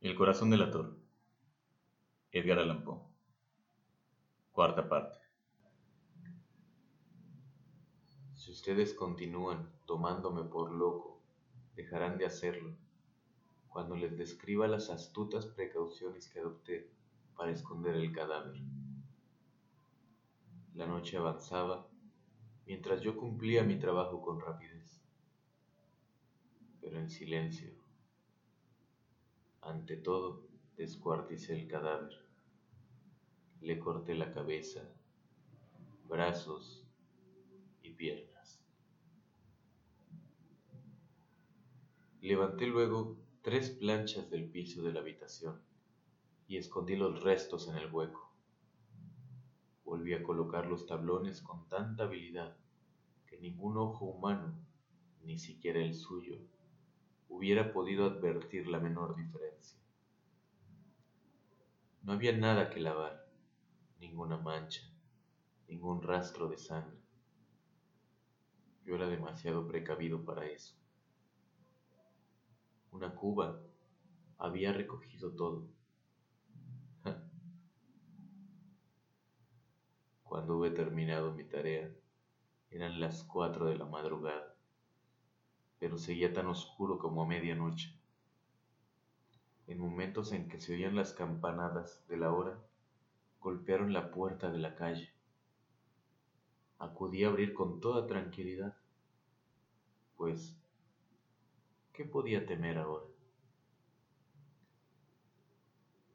El corazón del ator. Edgar Allan Poe. Cuarta parte. Si ustedes continúan tomándome por loco, dejarán de hacerlo cuando les describa las astutas precauciones que adopté para esconder el cadáver. La noche avanzaba mientras yo cumplía mi trabajo con rapidez, pero en silencio ante todo, descuarticé el cadáver. Le corté la cabeza, brazos y piernas. Levanté luego tres planchas del piso de la habitación y escondí los restos en el hueco. Volví a colocar los tablones con tanta habilidad que ningún ojo humano, ni siquiera el suyo, hubiera podido advertir la menor diferencia. No había nada que lavar, ninguna mancha, ningún rastro de sangre. Yo era demasiado precavido para eso. Una cuba había recogido todo. Cuando hube terminado mi tarea, eran las cuatro de la madrugada pero seguía tan oscuro como a medianoche. En momentos en que se oían las campanadas de la hora, golpearon la puerta de la calle. Acudí a abrir con toda tranquilidad, pues, ¿qué podía temer ahora?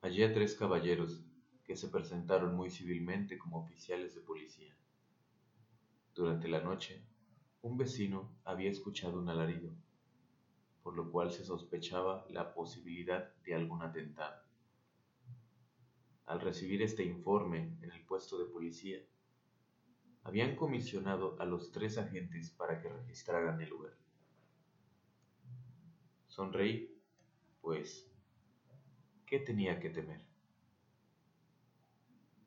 Hallé a tres caballeros que se presentaron muy civilmente como oficiales de policía. Durante la noche un vecino había escuchado un alarido, por lo cual se sospechaba la posibilidad de algún atentado. Al recibir este informe en el puesto de policía, habían comisionado a los tres agentes para que registraran el lugar. Sonreí, pues, ¿qué tenía que temer?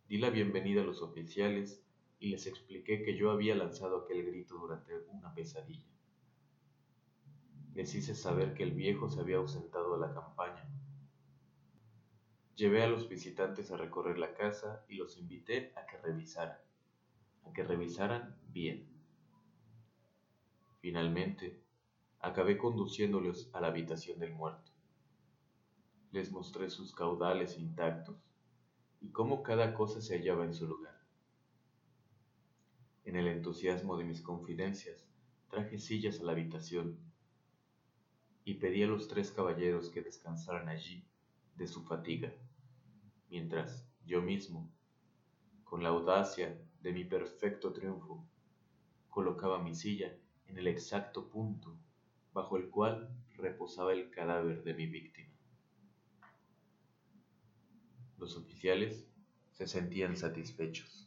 Di la bienvenida a los oficiales y les expliqué que yo había lanzado aquel grito durante una pesadilla. Les hice saber que el viejo se había ausentado de la campaña. Llevé a los visitantes a recorrer la casa y los invité a que revisaran, a que revisaran bien. Finalmente, acabé conduciéndolos a la habitación del muerto. Les mostré sus caudales intactos y cómo cada cosa se hallaba en su lugar. En el entusiasmo de mis confidencias, traje sillas a la habitación y pedí a los tres caballeros que descansaran allí de su fatiga, mientras yo mismo, con la audacia de mi perfecto triunfo, colocaba mi silla en el exacto punto bajo el cual reposaba el cadáver de mi víctima. Los oficiales se sentían satisfechos.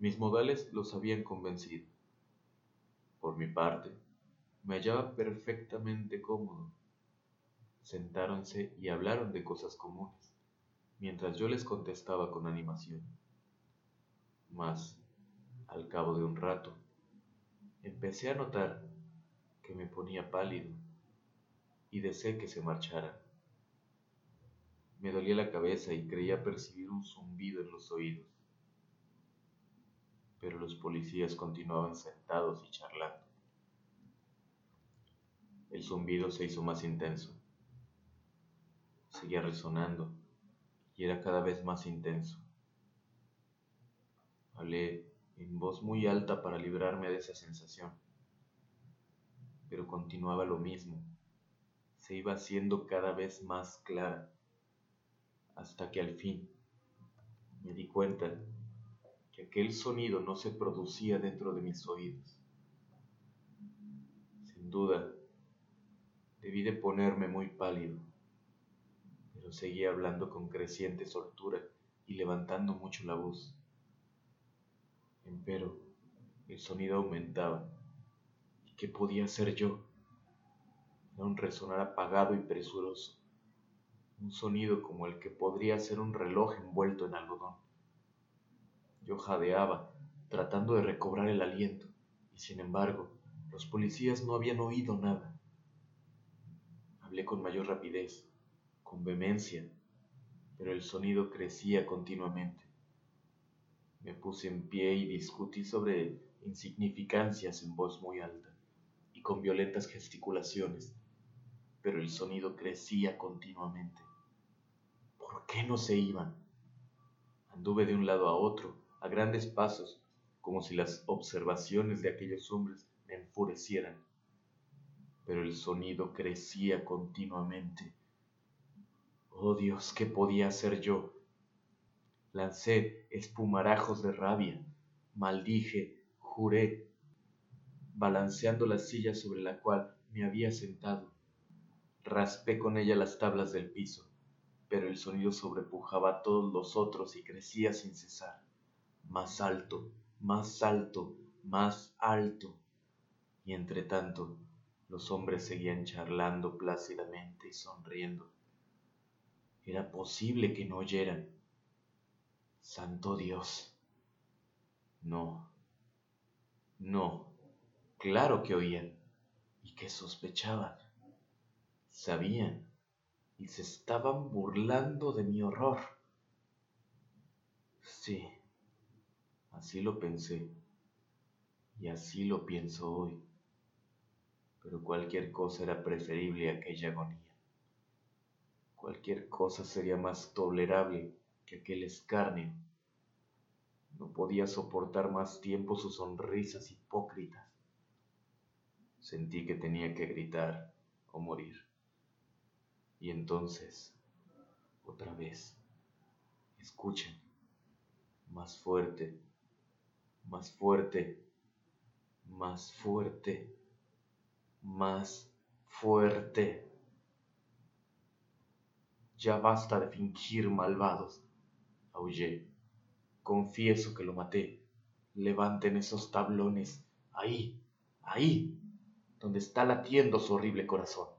Mis modales los habían convencido. Por mi parte, me hallaba perfectamente cómodo. Sentáronse y hablaron de cosas comunes, mientras yo les contestaba con animación. Mas, al cabo de un rato, empecé a notar que me ponía pálido y deseé que se marcharan. Me dolía la cabeza y creía percibir un zumbido en los oídos pero los policías continuaban sentados y charlando. El zumbido se hizo más intenso. Seguía resonando y era cada vez más intenso. Hablé en voz muy alta para librarme de esa sensación, pero continuaba lo mismo. Se iba haciendo cada vez más clara, hasta que al fin me di cuenta aquel sonido no se producía dentro de mis oídos. Sin duda, debí de ponerme muy pálido, pero seguía hablando con creciente soltura y levantando mucho la voz. Empero, el sonido aumentaba. ¿Y qué podía hacer yo? Era un resonar apagado y presuroso, un sonido como el que podría ser un reloj envuelto en algodón. Yo jadeaba, tratando de recobrar el aliento, y sin embargo, los policías no habían oído nada. Hablé con mayor rapidez, con vehemencia, pero el sonido crecía continuamente. Me puse en pie y discutí sobre insignificancias en voz muy alta y con violentas gesticulaciones, pero el sonido crecía continuamente. ¿Por qué no se iban? Anduve de un lado a otro, a grandes pasos, como si las observaciones de aquellos hombres me enfurecieran. Pero el sonido crecía continuamente. Oh Dios, ¿qué podía hacer yo? Lancé espumarajos de rabia, maldije, juré, balanceando la silla sobre la cual me había sentado. Raspé con ella las tablas del piso, pero el sonido sobrepujaba a todos los otros y crecía sin cesar, más alto, más alto, más alto. Y entre tanto, los hombres seguían charlando plácidamente y sonriendo. Era posible que no oyeran. Santo Dios. No, no, claro que oían y que sospechaban. Sabían y se estaban burlando de mi horror. Sí, así lo pensé y así lo pienso hoy. Pero cualquier cosa era preferible a aquella agonía. Cualquier cosa sería más tolerable que aquel escarnio. No podía soportar más tiempo sus sonrisas hipócritas. Sentí que tenía que gritar o morir. Y entonces, otra vez, escuchen, más fuerte, más fuerte, más fuerte, más fuerte. Ya basta de fingir malvados, aullé. Confieso que lo maté. Levanten esos tablones, ahí, ahí, donde está latiendo su horrible corazón.